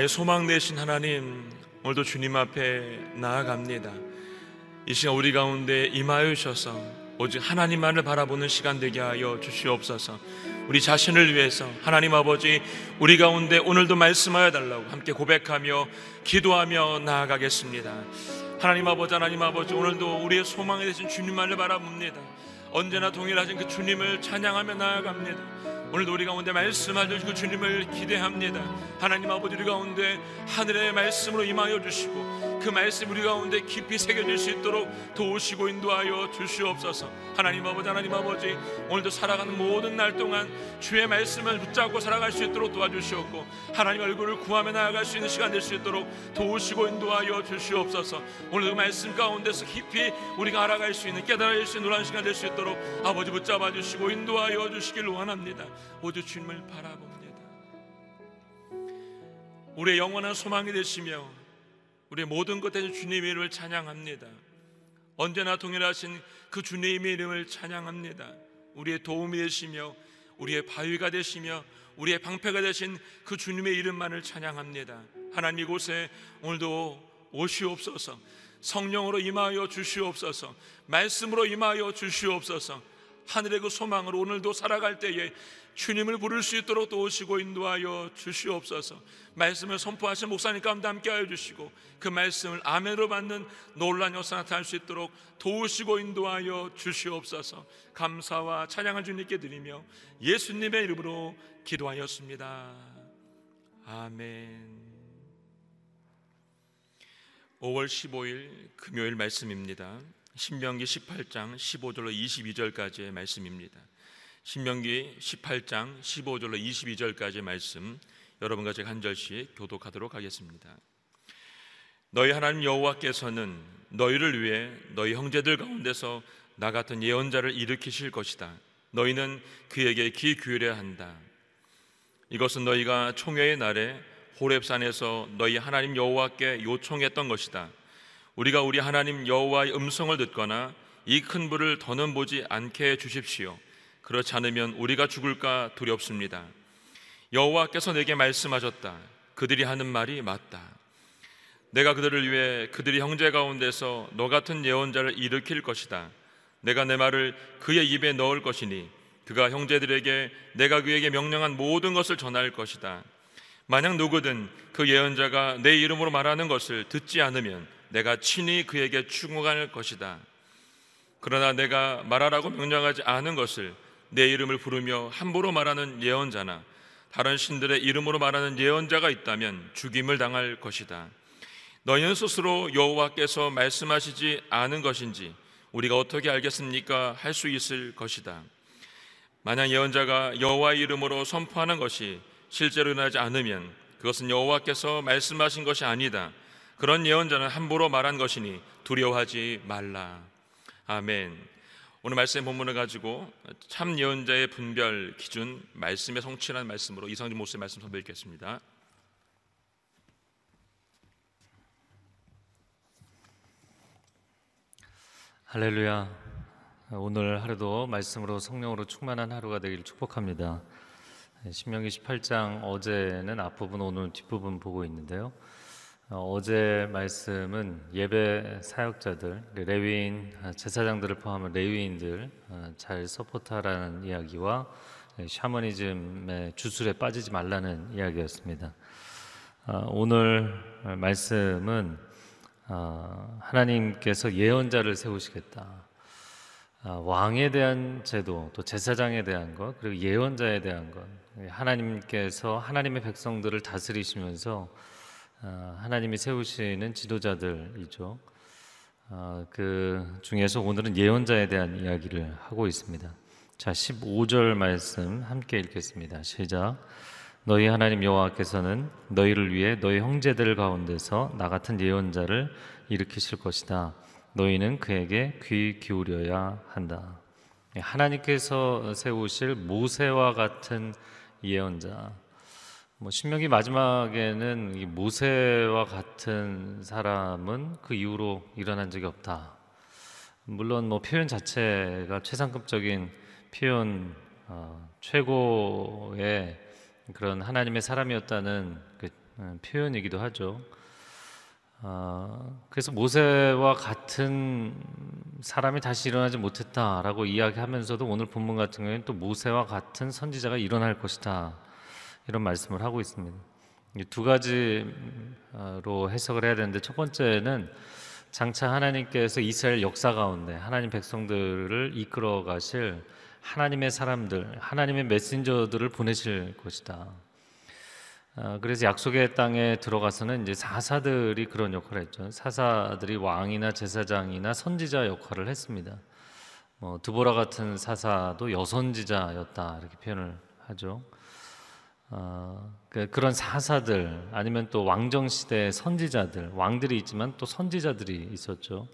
나의 소망 되신 하나님, 오늘도 주님 앞에 나아갑니다. 이 시간 우리 가운데 임하여 주셔서 오직 하나님만을 바라보는 시간 되게 하여 주시옵소서. 우리 자신을 위해서 하나님 아버지 우리 가운데 오늘도 말씀하여 달라고 함께 고백하며 기도하며 나아가겠습니다. 하나님 아버지 하나님 아버지 오늘도 우리의 소망이 되신 주님만을 바라봅니다. 언제나 동일하신 그 주님을 찬양하며 나아갑니다. 오늘도 우리 가운데 말씀하실 그 주님을 기대합니다. 하나님 아버지 우리 가운데 하늘의 말씀으로 임하여 주시고 그 말씀 우리 가운데 깊이 새겨질 수 있도록 도우시고 인도하여 주시옵소서. 하나님 아버지 하나님 아버지 오늘도 살아가는 모든 날 동안 주의 말씀을 붙잡고 살아갈 수 있도록 도와주시옵고 하나님 얼굴을 구하며 나아갈 수 있는 시간 될 수 있도록 도우시고 인도하여 주시옵소서. 오늘도 그 말씀 가운데서 깊이 우리가 알아갈 수 있는 깨달을 수 있는 놀란 시간 될 수 있도록 아버지 붙잡아 주시고 인도하여 주시길 원합니다. 오직 주님을 바라봅니다. 우리의 영원한 소망이 되시며 우리의 모든 것 대신 주님의 이름을 찬양합니다. 언제나 동일하신 그 주님의 이름을 찬양합니다. 우리의 도움이 되시며 우리의 바위가 되시며 우리의 방패가 되신 그 주님의 이름만을 찬양합니다. 하나님 이곳에 오늘도 오시옵소서. 성령으로 임하여 주시옵소서. 말씀으로 임하여 주시옵소서. 하늘의 그 소망으로 오늘도 살아갈 때에 주님을 부를 수 있도록 도우시고 인도하여 주시옵소서. 말씀을 선포하신 목사님 가운데 함께하여 주시고 그 말씀을 아멘으로 받는 놀란 역사 나타날 수 있도록 도우시고 인도하여 주시옵소서. 감사와 찬양을 주님께 드리며 예수님의 이름으로 기도하였습니다. 아멘. 5월 15일 금요일 말씀입니다. 신명기 18장 15절로 22절까지의 말씀입니다. 신명기 18장 15절로 22절까지의 말씀 여러분과 제가 한 절씩 교독하도록 하겠습니다. 너희 하나님 여호와께서는 너희를 위해 너희 형제들 가운데서 나 같은 예언자를 일으키실 것이다. 너희는 그에게 귀 기울여야 한다. 이것은 너희가 총회의 날에 호렙산에서 너희 하나님 여호와께 요청했던 것이다. 우리가 우리 하나님 여호와의 음성을 듣거나 이 큰 불을 더는 보지 않게 해 주십시오. 그렇지 않으면 우리가 죽을까 두렵습니다. 여호와께서 내게 말씀하셨다. 그들이 하는 말이 맞다. 내가 그들을 위해 그들이 형제 가운데서 너 같은 예언자를 일으킬 것이다. 내가 내 말을 그의 입에 넣을 것이니 그가 형제들에게 내가 그에게 명령한 모든 것을 전할 것이다. 만약 누구든 그 예언자가 내 이름으로 말하는 것을 듣지 않으면 내가 친히 그에게 충고할 것이다. 그러나 내가 말하라고 명령하지 않은 것을 내 이름을 부르며 함부로 말하는 예언자나 다른 신들의 이름으로 말하는 예언자가 있다면 죽임을 당할 것이다. 너희는 스스로 여호와께서 말씀하시지 않은 것인지 우리가 어떻게 알겠습니까? 할 수 있을 것이다. 만약 예언자가 여호와의 이름으로 선포하는 것이 실제로 일어나지 않으면 그것은 여호와께서 말씀하신 것이 아니다. 그런 예언자는 함부로 말한 것이니 두려워하지 말라. 아멘. 오늘 말씀 본문을 가지고 참 예언자의 분별 기준 말씀의 성취라는 말씀으로 이상준 목사의 말씀 선보 읽겠습니다. 할렐루야. 오늘 하루도 말씀으로 성령으로 충만한 하루가 되길 축복합니다. 신명기 18장 어제는 앞부분 오늘 뒷부분 보고 있는데요. 어, 어제 말씀은 예배 사역자들, 레위인 제사장들을 포함한 레위인들 어, 잘 support하라는 이야기와 샤머니즘의 주술에 빠지지 말라는 이야기였습니다. 어, 오늘 말씀은 어, 하나님께서 예언자를 세우시겠다. 어, 왕에 대한 제도, 또 제사장에 대한 것, 그리고 예언자에 대한 것, 하나님께서 하나님의 백성들을 다스리시면서 어, 하나님이 세우시는 지도자들이죠. 그 중에서 오늘은 예언자에 대한 이야기를 하고 있습니다. 자, 15절 말씀 함께 읽겠습니다. 시작. 너희 하나님 여호와께서는 너희를 위해 너희 형제들 가운데서 나 같은 예언자를 일으키실 것이다. 너희는 그에게 귀 기울여야 한다. 예, 하나님께서 세우실 모세와 같은 예언자. 뭐 신명기 마지막에는 이 모세와 같은 사람은 그 이후로 일어난 적이 없다. 물론 뭐 표현 자체가 최상급적인 표현 어, 최고의 그런 하나님의 사람이었다는 그 어, 표현이기도 하죠. 어, 그래서 모세와 같은 사람이 다시 일어나지 못했다라고 이야기하면서도 오늘 본문 같은 경우에는 또 모세와 같은 선지자가 일어날 것이다 이런 말씀을 하고 있습니다. 이두 가지로 해석을 해야 되는데 첫 번째는 장차 하나님께서 이스라엘 역사 가운데 하나님 백성들을 이끌어 가실 하나님의 사람들, 하나님의 메신저들을 보내실 것이다. 아, 그래서 약속의 땅에 들어가서는 이제 사사들이 그런 역할을 했죠. 사사들이 왕이나 제사장이나 선지자 역할을 했습니다. 뭐 드보라 같은 사사도 여선지자였다 이렇게 표현을 하죠. 어, 그, 그런 사사들 아니면 또 왕정 시대의 선지자들 왕들이 있지만 또 선지자들이 있었죠.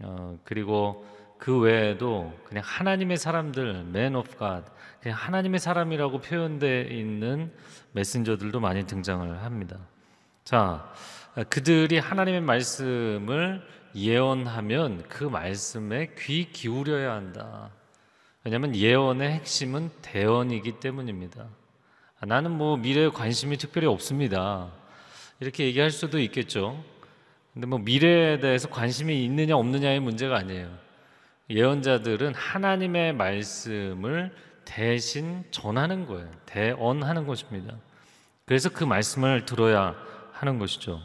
어, 그리고 그 외에도 그냥 하나님의 사람들, man of God, 그냥 하나님의 사람이라고 표현되어 있는 메신저들도 많이 등장을 합니다. 자, 그들이 하나님의 말씀을 예언하면 그 말씀에 귀 기울여야 한다. 왜냐하면 예언의 핵심은 대언이기 때문입니다. 나는 뭐 미래에 관심이 특별히 없습니다. 이렇게 얘기할 수도 있겠죠. 근데 뭐 미래에 대해서 관심이 있느냐 없느냐의 문제가 아니에요. 예언자들은 하나님의 말씀을 대신 전하는 거예요. 대언하는 것입니다. 그래서 그 말씀을 들어야 하는 것이죠.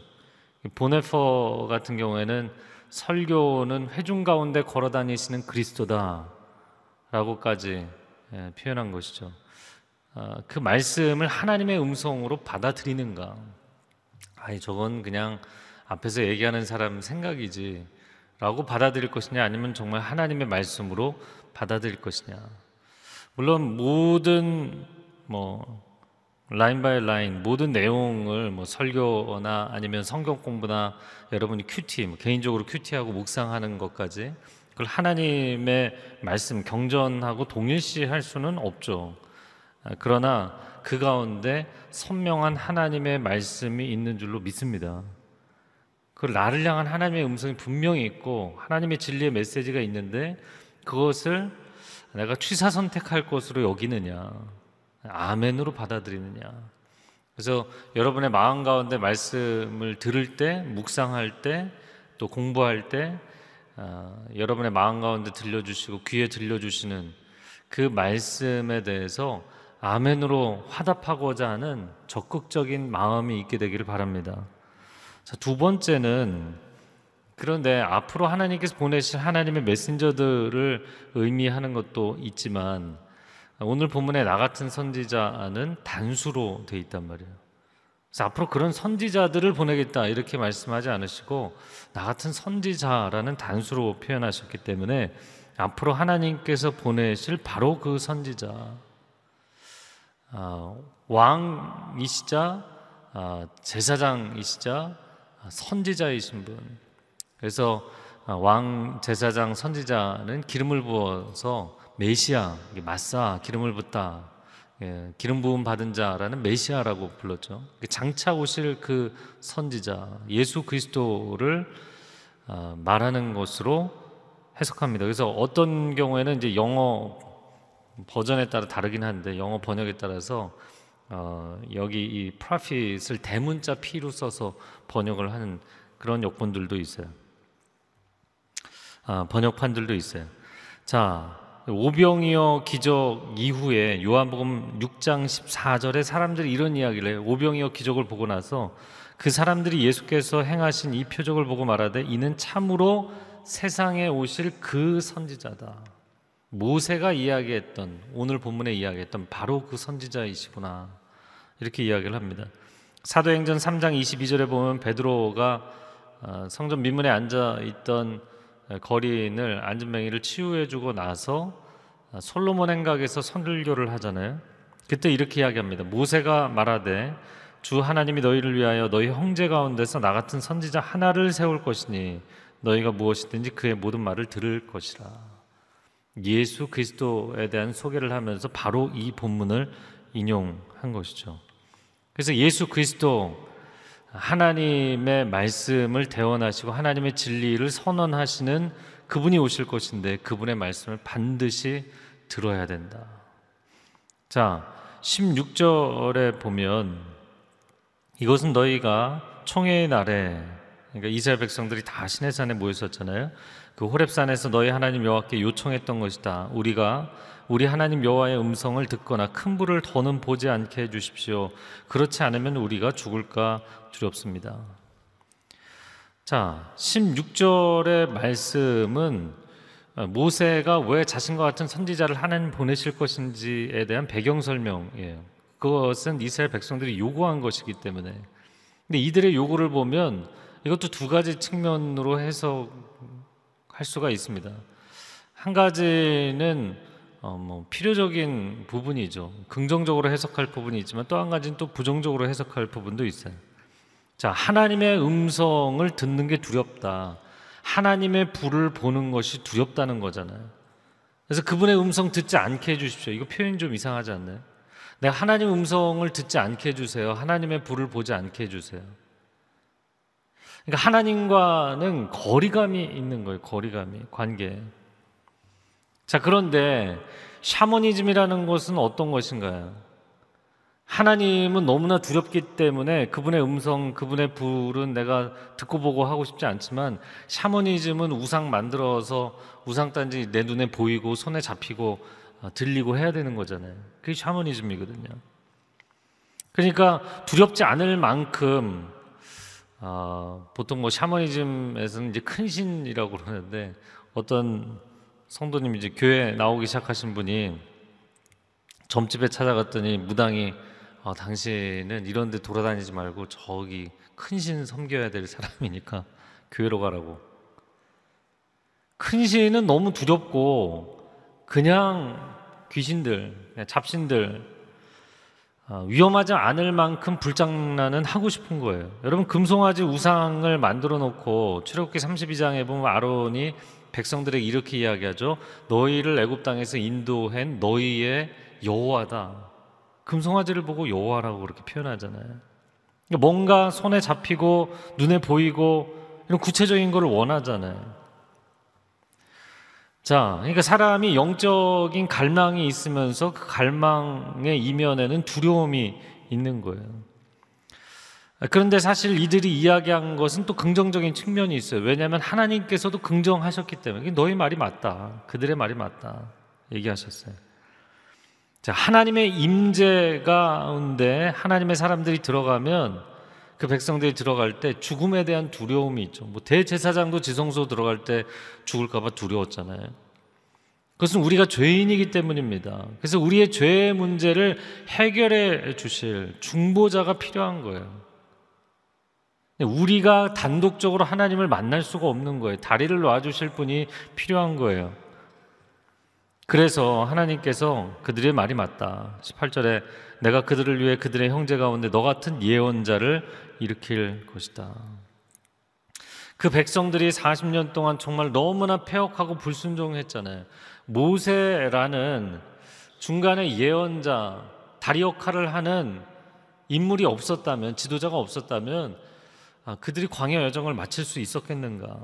보네퍼 같은 경우에는 설교는 회중 가운데 걸어 다니시는 그리스도다라고까지 예, 표현한 것이죠. 아, 그 말씀을 하나님의 음성으로 받아들이는가? 아니 저건 그냥 앞에서 얘기하는 사람 생각이지. 라고 받아들일 것이냐 아니면 정말 하나님의 말씀으로 받아들일 것이냐. 물론 모든 뭐 line by line 모든 내용을 뭐 설교나 아니면 성경 공부나 여러분이 QT 뭐 개인적으로 QT하고 묵상하는 것까지 그걸 하나님의 말씀 경전하고 동일시할 수는 없죠. 아, 그러나 그 가운데 선명한 하나님의 말씀이 있는 줄로 믿습니다. 그 나를 향한 하나님의 음성이 분명히 있고 하나님의 진리의 메시지가 있는데 그것을 내가 취사 선택할 것으로 여기느냐 아멘으로 받아들이느냐 그래서 여러분의 마음 가운데 말씀을 들을 때 묵상할 때 또 공부할 때 어, 여러분의 마음 가운데 들려주시고 귀에 들려주시는 그 말씀에 대해서 아멘으로 화답하고자 하는 적극적인 마음이 있게 되기를 바랍니다. 자, 두 번째는 그런데 앞으로 하나님께서 보내실 하나님의 메신저들을 의미하는 것도 있지만 오늘 본문에 나 같은 선지자는 단수로 돼 있단 말이에요. 그래서 앞으로 그런 선지자들을 보내겠다 이렇게 말씀하지 않으시고 나 같은 선지자라는 단수로 표현하셨기 때문에 앞으로 하나님께서 보내실 바로 그 선지자 아, 왕이시자 아, 제사장이시자 선지자이신 분. 그래서 아, 왕 제사장 선지자는 기름을 부어서 메시아, 마사 기름을 붓다. 예, 기름 부음 받은 자라는 메시아라고 불렀죠. 장차 오실 그 선지자 예수 그리스도를 아, 말하는 것으로 해석합니다. 그래서 어떤 경우에는 이제 영어 버전에 따라 다르긴 한데 영어 번역에 따라서 어, 여기 이 prophet을 대문자 P로 써서 번역을 하는 그런 역본들도 있어요. 아, 번역판들도 있어요. 자, 오병이어 기적 이후에 요한복음 6장 14절에 사람들이 이런 이야기를 해요. 오병이어 기적을 보고 나서 그 사람들이 예수께서 행하신 이 표적을 보고 말하되 이는 참으로 세상에 오실 그 선지자다. 모세가 이야기했던 오늘 본문에 이야기했던 바로 그 선지자이시구나 이렇게 이야기를 합니다. 사도행전 3장 22절에 보면 베드로가 어, 성전 민문에 앉아 있던 거리인을 안전뱅이를 치유해주고 나서 아, 솔로몬 행각에서 선들교를 하잖아요. 그때 이렇게 이야기합니다. 모세가 말하되 주 하나님이 너희를 위하여 너희 형제 가운데서 나 같은 선지자 하나를 세울 것이니 너희가 무엇이든지 그의 모든 말을 들을 것이라. 예수 그리스도에 대한 소개를 하면서 바로 이 본문을 인용한 것이죠. 그래서 예수 그리스도 하나님의 말씀을 대원하시고 하나님의 진리를 선언하시는 그분이 오실 것인데 그분의 말씀을 반드시 들어야 된다. 자, 16절에 보면 이것은 너희가 총회의 날에 그러니까 이스라엘 백성들이 다 시내산에 모였었잖아요. 그 호렙산에서 너희 하나님 여호와께 요청했던 것이다. 우리가 우리 하나님 여호와의 음성을 듣거나 큰 불을 더는 보지 않게 해 주십시오. 그렇지 않으면 우리가 죽을까 두렵습니다. 자, 16절의 말씀은 모세가 왜 자신과 같은 선지자를 하나님 보내실 것인지에 대한 배경 설명이에요. 그것은 이스라엘 백성들이 요구한 것이기 때문에. 근데 이들의 요구를 보면 이것도 두 가지 측면으로 해석할 수가 있습니다. 한 가지는 어, 뭐 필요적인 부분이죠. 긍정적으로 해석할 부분이 있지만 또 한 가지는 또 부정적으로 해석할 부분도 있어요. 자, 하나님의 음성을 듣는 게 두렵다. 하나님의 불을 보는 것이 두렵다는 거잖아요. 그래서 그분의 음성 듣지 않게 해주십시오. 이거 표현이 좀 이상하지 않나요? 내가 하나님 음성을 듣지 않게 해주세요. 하나님의 불을 보지 않게 해주세요. 그러니까 하나님과는 거리감이 있는 거예요. 거리감이 관계. 자 그런데 샤머니즘이라는 것은 어떤 것인가요? 하나님은 너무나 두렵기 때문에 그분의 음성, 그분의 불은 내가 듣고 보고 하고 싶지 않지만 샤머니즘은 우상 만들어서 우상 단지 내 눈에 보이고 손에 잡히고 어, 들리고 해야 되는 거잖아요. 그게 샤머니즘이거든요. 그러니까 두렵지 않을 만큼 어, 보통 뭐 샤머니즘에서는 이제 큰 신이라고 그러는데 어떤 성도님 이제 교회 나오기 시작하신 분이 점집에 찾아갔더니 무당이 어, 당신은 이런 데 돌아다니지 말고 저기 큰 신 섬겨야 될 사람이니까 교회로 가라고. 큰 신은 너무 두렵고 그냥 귀신들, 그냥 잡신들 어, 위험하지 않을 만큼 불장난은 하고 싶은 거예요. 여러분 금송아지 우상을 만들어 놓고 출애굽기 32장에 보면 아론이 백성들에게 이렇게 이야기하죠. 너희를 애굽 땅에서 인도한 너희의 여호와다. 금송아지를 보고 여호와라고 그렇게 표현하잖아요. 그러니까 뭔가 손에 잡히고 눈에 보이고 이런 구체적인 것을 원하잖아요. 자, 그러니까 사람이 영적인 갈망이 있으면서 그 갈망의 이면에는 두려움이 있는 거예요. 그런데 사실 이들이 이야기한 것은 또 긍정적인 측면이 있어요. 왜냐하면 하나님께서도 긍정하셨기 때문에 너희 말이 맞다. 그들의 말이 맞다. 얘기하셨어요. 자, 하나님의 임재 가운데 하나님의 사람들이 들어가면 그 백성들이 들어갈 때 죽음에 대한 두려움이 있죠. 뭐 대제사장도 지성소 들어갈 때 죽을까봐 두려웠잖아요. 그것은 우리가 죄인이기 때문입니다. 그래서 우리의 죄의 문제를 해결해 주실 중보자가 필요한 거예요. 우리가 단독적으로 하나님을 만날 수가 없는 거예요. 다리를 놔주실 분이 필요한 거예요. 그래서 하나님께서 그들의 말이 맞다. 18절에 내가 그들을 위해 그들의 형제 가운데 너 같은 예언자를 일으킬 것이다. 그 백성들이 40년 동안 정말 너무나 폐역하고 불순종했잖아요. 모세라는 중간에 예언자, 다리 역할을 하는 인물이 없었다면, 지도자가 없었다면, 아, 그들이 광야 여정을 마칠 수 있었겠는가?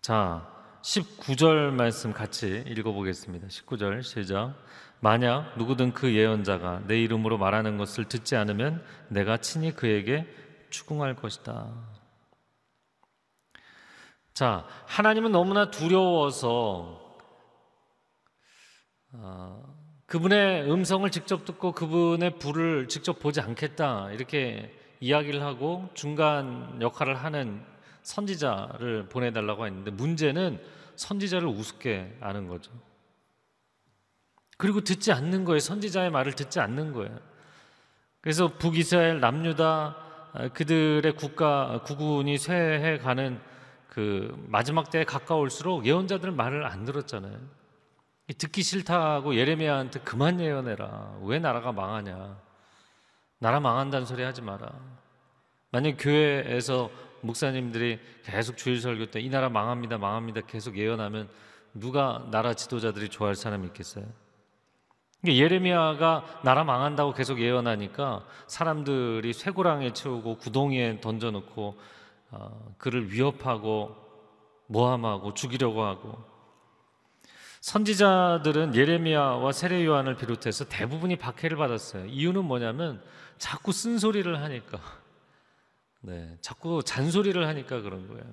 자, 19절 말씀 같이 읽어보겠습니다. 19절 시작. 만약 누구든 그 예언자가 내 이름으로 말하는 것을 듣지 않으면 내가 친히 그에게 추궁할 것이다. 자, 하나님은 너무나 두려워서 어, 그분의 음성을 직접 듣고 그분의 불을 직접 보지 않겠다 이렇게 이야기를 하고 중간 역할을 하는 선지자를 보내달라고 했는데 문제는 선지자를 우습게 아는 거죠. 그리고 듣지 않는 거예요. 선지자의 말을 듣지 않는 거예요. 그래서 북이스라엘 남유다 그들의 국가 구군이 쇠해 가는 그 마지막 때에 가까울수록 예언자들 말을 안 들었잖아요. 듣기 싫다고 예레미야한테 그만 예언해라. 왜 나라가 망하냐? 나라 망한다는 소리 하지 마라. 만약 교회에서 목사님들이 계속 주일 설교 때 이 나라 망합니다, 망합니다 계속 예언하면 누가 나라 지도자들이 좋아할 사람이 있겠어요? 그러니까 예레미야가 나라 망한다고 계속 예언하니까 사람들이 쇠고랑에 채우고 구덩이에 던져놓고 어, 그를 위협하고 모함하고 죽이려고 하고 선지자들은 예레미야와 세례 요한을 비롯해서 대부분이 박해를 받았어요. 이유는 뭐냐면 자꾸 쓴소리를 하니까 네, 자꾸 잔소리를 하니까 그런 거예요.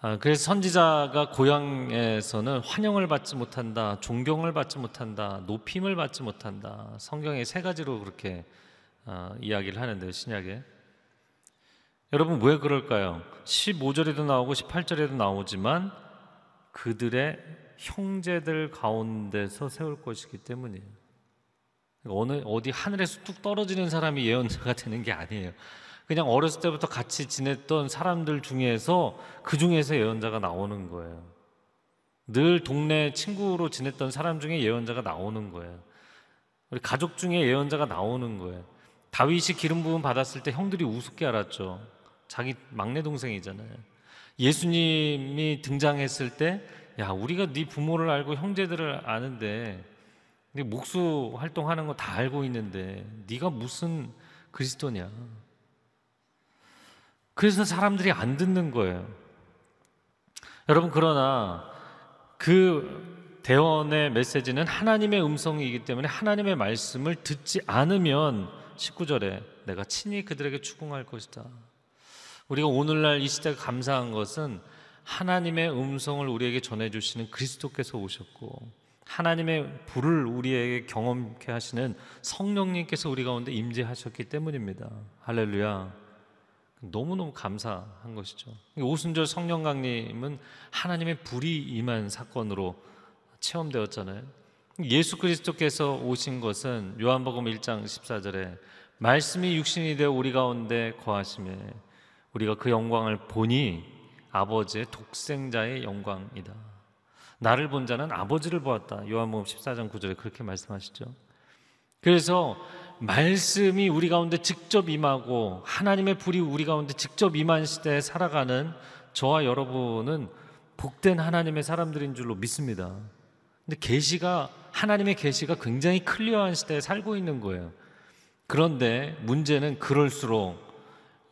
아, 그래서 선지자가 고향에서는 환영을 받지 못한다, 존경을 받지 못한다, 높임을 받지 못한다. 성경에 세 가지로 그렇게 아, 이야기를 하는데요, 신약에. 여러분 왜 그럴까요? 15절에도 나오고 18절에도 나오지만 그들의 형제들 가운데서 세울 것이기 때문이에요. 어느 어디 하늘에서 뚝 떨어지는 사람이 예언자가 되는 게 아니에요. 그냥 어렸을 때부터 같이 지냈던 사람들 중에서 그 중에서 예언자가 나오는 거예요. 늘 동네 친구로 지냈던 사람 중에 예언자가 나오는 거예요. 우리 가족 중에 예언자가 나오는 거예요. 다윗이 기름 부음 받았을 때 형들이 우습게 알았죠. 자기 막내 동생이잖아요. 예수님이 등장했을 때, 야 우리가 네 부모를 알고 형제들을 아는데, 네 목수 활동하는 거 다 알고 있는데, 네가 무슨 그리스도냐? 그래서 사람들이 안 듣는 거예요. 여러분 그러나 그 대원의 메시지는 하나님의 음성이기 때문에 하나님의 말씀을 듣지 않으면 19절에 내가 친히 그들에게 추궁할 것이다. 우리가 오늘날 이 시대가 감사한 것은 하나님의 음성을 우리에게 전해 주시는 그리스도께서 오셨고 하나님의 불을 우리에게 경험케 하시는 성령님께서 우리 가운데 임재하셨기 때문입니다. 할렐루야. 너무너무 감사한 것이죠. 오순절 성령 강림은 하나님의 불이 임한 사건으로 체험되었잖아요. 예수 그리스도께서 오신 것은 요한복음 1장 14절에 말씀이 육신이 되어 우리 가운데 거하심에 우리가 그 영광을 보니 아버지의 독생자의 영광이다. 나를 본 자는 아버지를 보았다. 요한복음 14장 9절에 그렇게 말씀하시죠. 그래서 말씀이 우리 가운데 직접 임하고 하나님의 불이 우리 가운데 직접 임한 시대에 살아가는 저와 여러분은 복된 하나님의 사람들인 줄로 믿습니다. 근데 계시가 하나님의 계시가 굉장히 클리어한 시대에 살고 있는 거예요. 그런데 문제는 그럴수록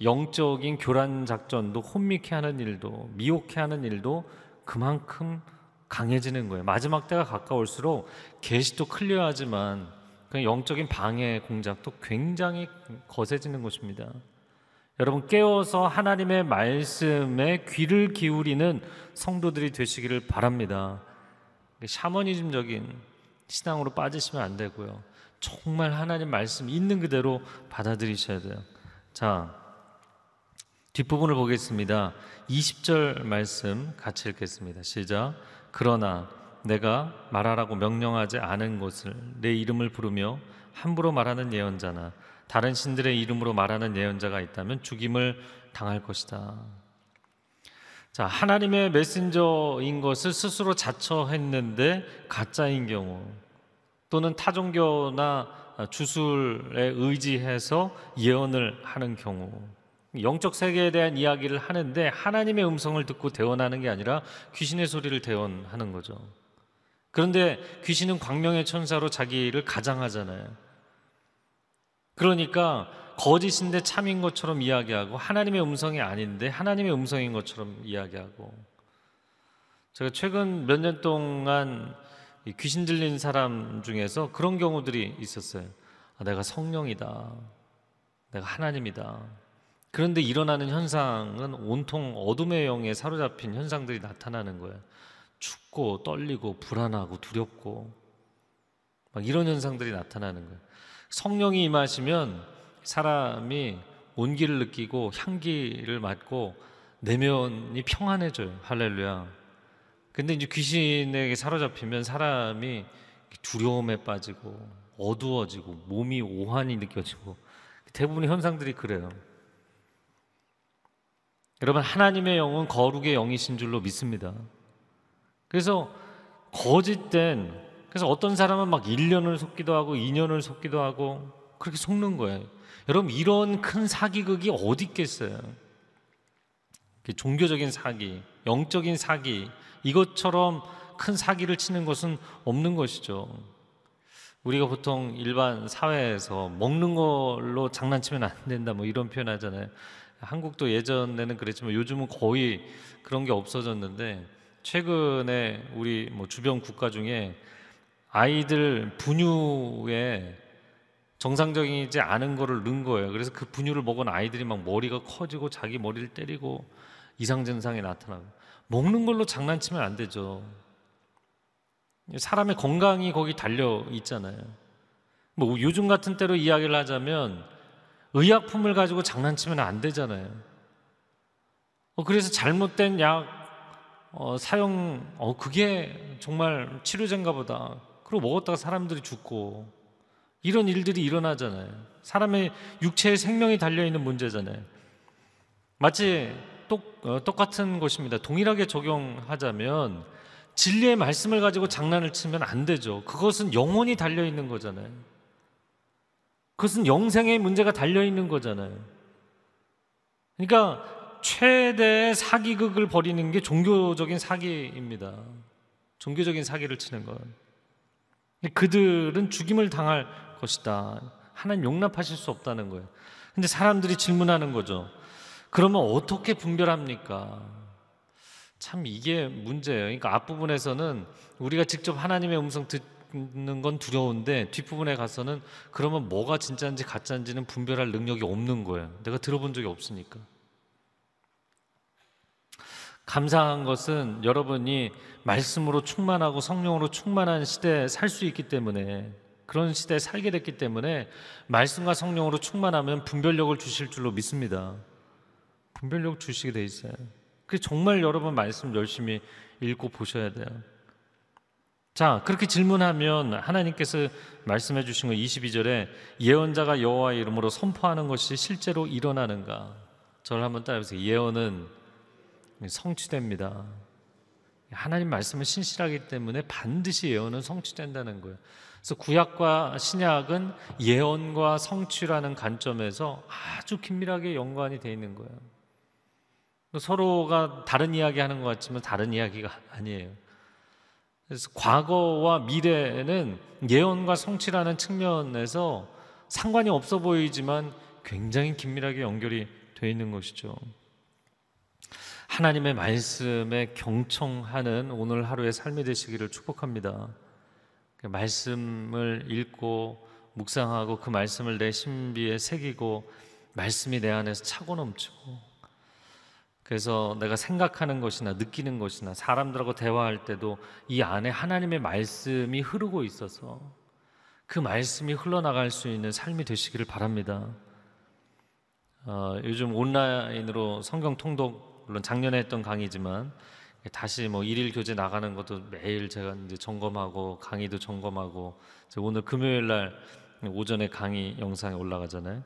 영적인 교란 작전도 혼미케 하는 일도 미혹해 하는 일도 그만큼 강해지는 거예요. 마지막 때가 가까울수록 계시도 클리어하지만 그 영적인 방해 공작도 굉장히 거세지는 것입니다. 여러분 깨워서 하나님의 말씀에 귀를 기울이는 성도들이 되시기를 바랍니다. 샤머니즘적인 신앙으로 빠지시면 안 되고요. 정말 하나님 말씀 있는 그대로 받아들이셔야 돼요. 자, 뒷부분을 보겠습니다. 20절 말씀 같이 읽겠습니다. 시작. 그러나 내가 말하라고 명령하지 않은 것을 내 이름을 부르며 함부로 말하는 예언자나 다른 신들의 이름으로 말하는 예언자가 있다면 죽임을 당할 것이다. 자, 하나님의 메신저인 것을 스스로 자처했는데 가짜인 경우 또는 타종교나 주술에 의지해서 예언을 하는 경우 영적 세계에 대한 이야기를 하는데 하나님의 음성을 듣고 대언하는 게 아니라 귀신의 소리를 대언하는 거죠. 그런데 귀신은 광명의 천사로 자기를 가장하잖아요. 그러니까 거짓인데 참인 것처럼 이야기하고 하나님의 음성이 아닌데 하나님의 음성인 것처럼 이야기하고 제가 최근 몇 년 동안 귀신 들린 사람 중에서 그런 경우들이 있었어요. 아, 내가 성령이다. 내가 하나님이다. 그런데 일어나는 현상은 온통 어둠의 영에 사로잡힌 현상들이 나타나는 거예요. 춥고 떨리고 불안하고 두렵고 막 이런 현상들이 나타나는 거예요. 성령이 임하시면 사람이 온기를 느끼고 향기를 맡고 내면이 평안해져요. 할렐루야. 근데 이제 귀신에게 사로잡히면 사람이 두려움에 빠지고 어두워지고 몸이 오한이 느껴지고 대부분의 현상들이 그래요. 여러분 하나님의 영은 거룩의 영이신 줄로 믿습니다. 그래서 거짓된 그래서 어떤 사람은 막 1년을 속기도 하고 2년을 속기도 하고 그렇게 속는 거예요. 여러분 이런 큰 사기극이 어디 있겠어요? 종교적인 사기, 영적인 사기 이것처럼 큰 사기를 치는 것은 없는 것이죠. 우리가 보통 일반 사회에서 먹는 걸로 장난치면 안 된다 뭐 이런 표현 하잖아요. 한국도 예전에는 그랬지만 요즘은 거의 그런 게 없어졌는데 최근에 우리 뭐 주변 국가 중에 아이들 분유에 정상적이지 않은 거를 넣은 거예요. 그래서 그 분유를 먹은 아이들이 막 머리가 커지고 자기 머리를 때리고 이상 증상이 나타나고 먹는 걸로 장난치면 안 되죠. 사람의 건강이 거기 달려 있잖아요. 뭐 요즘 같은 때로 이야기를 하자면 의약품을 가지고 장난치면 안 되잖아요. 어, 그래서 잘못된 약 어, 사용, 어, 그게 정말 치료제인가 보다. 그리고 먹었다가 사람들이 죽고 이런 일들이 일어나잖아요. 사람의 육체의 생명이 달려있는 문제잖아요. 마치 똑, 어, 똑같은 것입니다. 동일하게 적용하자면 진리의 말씀을 가지고 장난을 치면 안 되죠. 그것은 영혼이 달려있는 거잖아요. 그것은 영생의 문제가 달려있는 거잖아요. 그러니까 최대의 사기극을 벌이는 게 종교적인 사기입니다. 종교적인 사기를 치는 건. 그들은 죽임을 당할 것이다. 하나님 용납하실 수 없다는 거예요. 근데 사람들이 질문하는 거죠. 그러면 어떻게 분별합니까? 참 이게 문제예요. 그러니까 앞부분에서는 우리가 직접 하나님의 음성 듣 는 건 두려운데 뒷부분에 가서는 그러면 뭐가 진짜인지 가짜인지는 분별할 능력이 없는 거예요. 내가 들어본 적이 없으니까. 감사한 것은 여러분이 말씀으로 충만하고 성령으로 충만한 시대에 살 수 있기 때문에 그런 시대에 살게 됐기 때문에 말씀과 성령으로 충만하면 분별력을 주실 줄로 믿습니다. 분별력 주시게 돼 있어요. 그 정말 여러분 말씀 열심히 읽고 보셔야 돼요. 자, 그렇게 질문하면 하나님께서 말씀해 주신 거 22절에 예언자가 여호와의 이름으로 선포하는 것이 실제로 일어나는가? 저를 한번 따라해 보세요. 예언은 성취됩니다. 하나님 말씀은 신실하기 때문에 반드시 예언은 성취된다는 거예요. 그래서 구약과 신약은 예언과 성취라는 관점에서 아주 긴밀하게 연관이 되어 있는 거예요. 서로가 다른 이야기 하는 것 같지만 다른 이야기가 아니에요. 그래서 과거와 미래는 예언과 성취라는 측면에서 상관이 없어 보이지만 굉장히 긴밀하게 연결이 되어 있는 것이죠. 하나님의 말씀에 경청하는 오늘 하루의 삶이 되시기를 축복합니다. 그 말씀을 읽고 묵상하고 그 말씀을 내 신비에 새기고 말씀이 내 안에서 차고 넘치고 그래서 내가 생각하는 것이나 느끼는 것이나 사람들하고 대화할 때도 이 안에 하나님의 말씀이 흐르고 있어서 그 말씀이 흘러나갈 수 있는 삶이 되시기를 바랍니다. 어, 요즘 온라인으로 성경 통독 물론 작년에 했던 강의지만 다시 뭐 일일 교재 나가는 것도 매일 제가 이제 점검하고 강의도 점검하고 오늘 금요일 날 오전에 강의 영상이 올라가잖아요.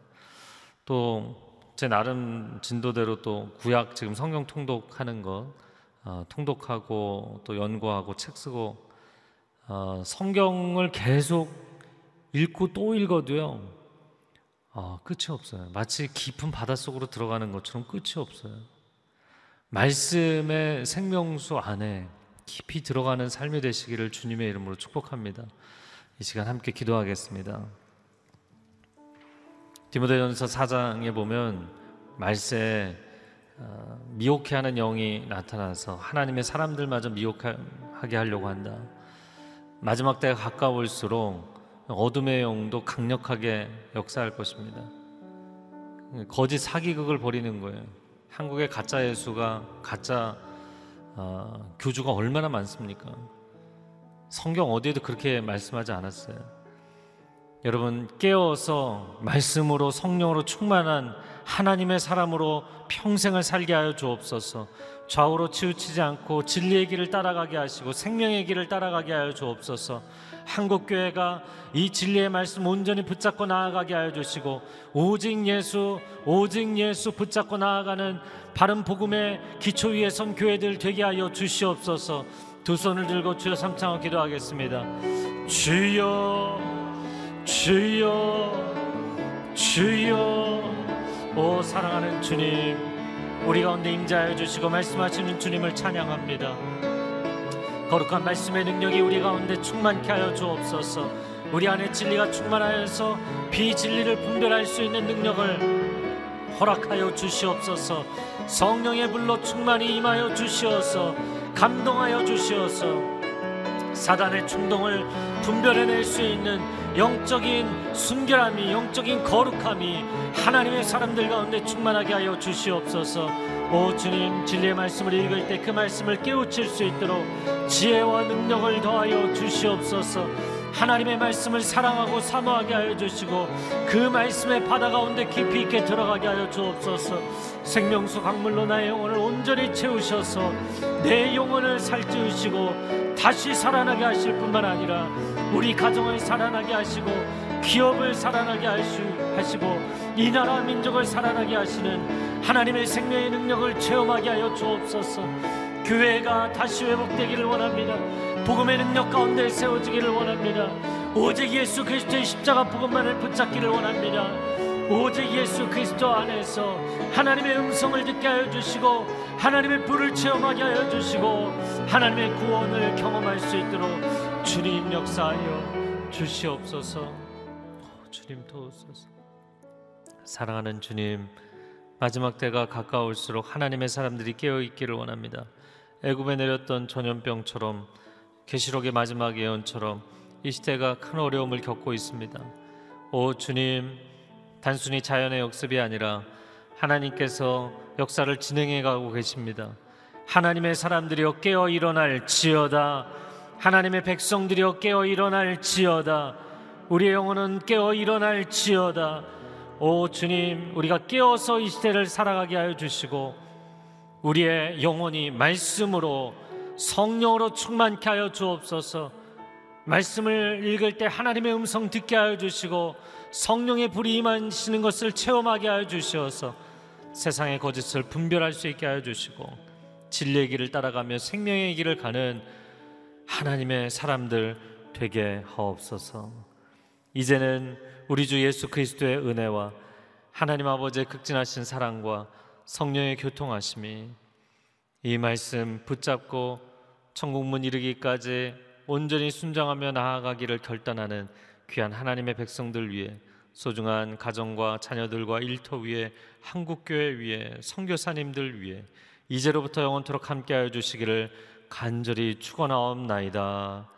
또 제 나름 진도대로 또 구약 지금 성경 통독하는 거 어, 통독하고 또 연구하고 책 쓰고 어, 성경을 계속 읽고 또 읽어도요 어, 끝이 없어요. 마치 깊은 바닷속으로 들어가는 것처럼 끝이 없어요. 말씀의 생명수 안에 깊이 들어가는 삶이 되시기를 주님의 이름으로 축복합니다. 이 시간 함께 기도하겠습니다. 디모데전서 4장에 보면 말세 어, 미혹해하는 영이 나타나서 하나님의 사람들마저 미혹하게 하려고 한다. 마지막 때가 가까울수록 어둠의 영도 강력하게 역사할 것입니다. 거짓 사기극을 벌이는 거예요. 한국의 가짜 예수가 가짜 어, 교주가 얼마나 많습니까? 성경 어디에도 그렇게 말씀하지 않았어요. 여러분 깨어서 말씀으로 성령으로 충만한 하나님의 사람으로 평생을 살게 하여 주옵소서. 좌우로 치우치지 않고 진리의 길을 따라가게 하시고 생명의 길을 따라가게 하여 주옵소서. 한국 교회가 이 진리의 말씀 온전히 붙잡고 나아가게 하여 주시고 오직 예수 오직 예수 붙잡고 나아가는 바른 복음의 기초 위에 선 교회들 되게 하여 주시옵소서. 두 손을 들고 주여 삼창을 기도하겠습니다. 주여 주여 주여 오 사랑하는 주님 우리 가운데 임자하여 주시고 말씀하시는 주님을 찬양합니다. 거룩한 말씀의 능력이 우리 가운데 충만케 하여 주옵소서. 우리 안에 진리가 충만하여서 비진리를 분별할 수 있는 능력을 허락하여 주시옵소서. 성령의 불로 충만히 임하여 주시어서 감동하여 주시어서 사단의 충동을 분별해낼 수 있는 영적인 순결함이 영적인 거룩함이 하나님의 사람들 가운데 충만하게 하여 주시옵소서. 오 주님 진리의 말씀을 읽을 때 그 말씀을 깨우칠 수 있도록 지혜와 능력을 더하여 주시옵소서. 하나님의 말씀을 사랑하고 사모하게 하여 주시고 그 말씀의 바다 가운데 깊이 있게 들어가게 하여 주옵소서. 생명수 강물로 나의 영혼을 온전히 채우셔서 내 영혼을 살찌우시고 다시 살아나게 하실 뿐만 아니라 우리 가정을 살아나게 하시고 기업을 살아나게 하시고 이 나라 민족을 살아나게 하시는 하나님의 생명의 능력을 체험하게 하여 주옵소서. 교회가 다시 회복되기를 원합니다. 복음의 능력 가운데 세워지기를 원합니다. 오직 예수 그리스도의 십자가 복음만을 붙잡기를 원합니다. 오직 예수 그리스도 안에서 하나님의 음성을 듣게 하여 주시고 하나님의 불을 체험하게 하여 주시고 하나님의 구원을 경험할 수 있도록 주님 역사하여 주시옵소서. 주님 도우소서. 사랑하는 주님, 마지막 때가 가까울수록 하나님의 사람들이 깨어 있기를 원합니다. 애굽에 내렸던 전염병처럼 계시록의 마지막 예언처럼 이 시대가 큰 어려움을 겪고 있습니다. 오 주님, 단순히 자연의 역습이 아니라 하나님께서 역사를 진행해 가고 계십니다. 하나님의 사람들이여 깨어 일어날 지어다. 하나님의 백성들이여 깨어 일어날 지어다. 우리의 영혼은 깨어 일어날 지어다. 오 주님, 우리가 깨어서 이 시대를 살아가게 하여 주시고 우리의 영혼이 말씀으로 성령으로 충만케 하여 주옵소서. 말씀을 읽을 때 하나님의 음성 듣게 하여 주시고 성령의 불이 임하시는 것을 체험하게 하여 주시어서 세상의 거짓을 분별할 수 있게 하여 주시고 진리의 길을 따라가며 생명의 길을 가는 하나님의 사람들 되게 하옵소서. 이제는 우리 주 예수 그리스도의 은혜와 하나님 아버지의 극진하신 사랑과 성령의 교통하심이 이 말씀 붙잡고 천국문 이르기까지 온전히 순종하며 나아가기를 결단하는 귀한 하나님의 백성들 위해 소중한 가정과 자녀들과 일터 위에 한국교회 위에 선교사님들 위해 이제로부터 영원토록 함께하여 주시기를 간절히 축원하옵나이다.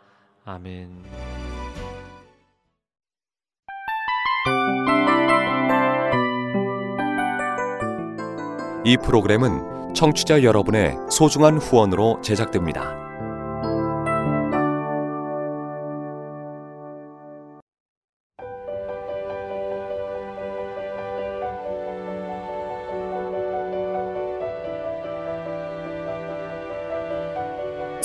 아멘. 이 프로그램은 청취자 여러분의 소중한 후원으로 제작됩니다.